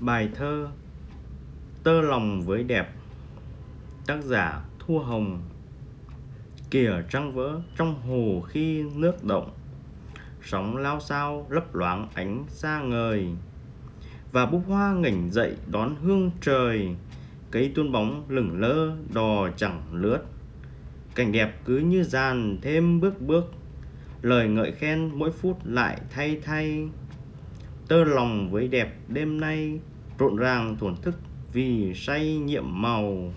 Bài thơ Tơ lòng với đẹp, Tác giả Thu Hồng, Kìa trăng vỡ trong hồ khi nước động. Sóng lao sao lấp loáng ánh xa ngời, Và búp hoa ngẩng dậy đón hương trời. Cây tuôn bóng lửng lơ đò chẳng lướt. Cảnh đẹp cứ như dàn thêm bước bước, Lời ngợi khen mỗi phút lại thay thay. Tơ lòng với đẹp đêm nay rộn ràng thổn thức vì say nhiệm màu.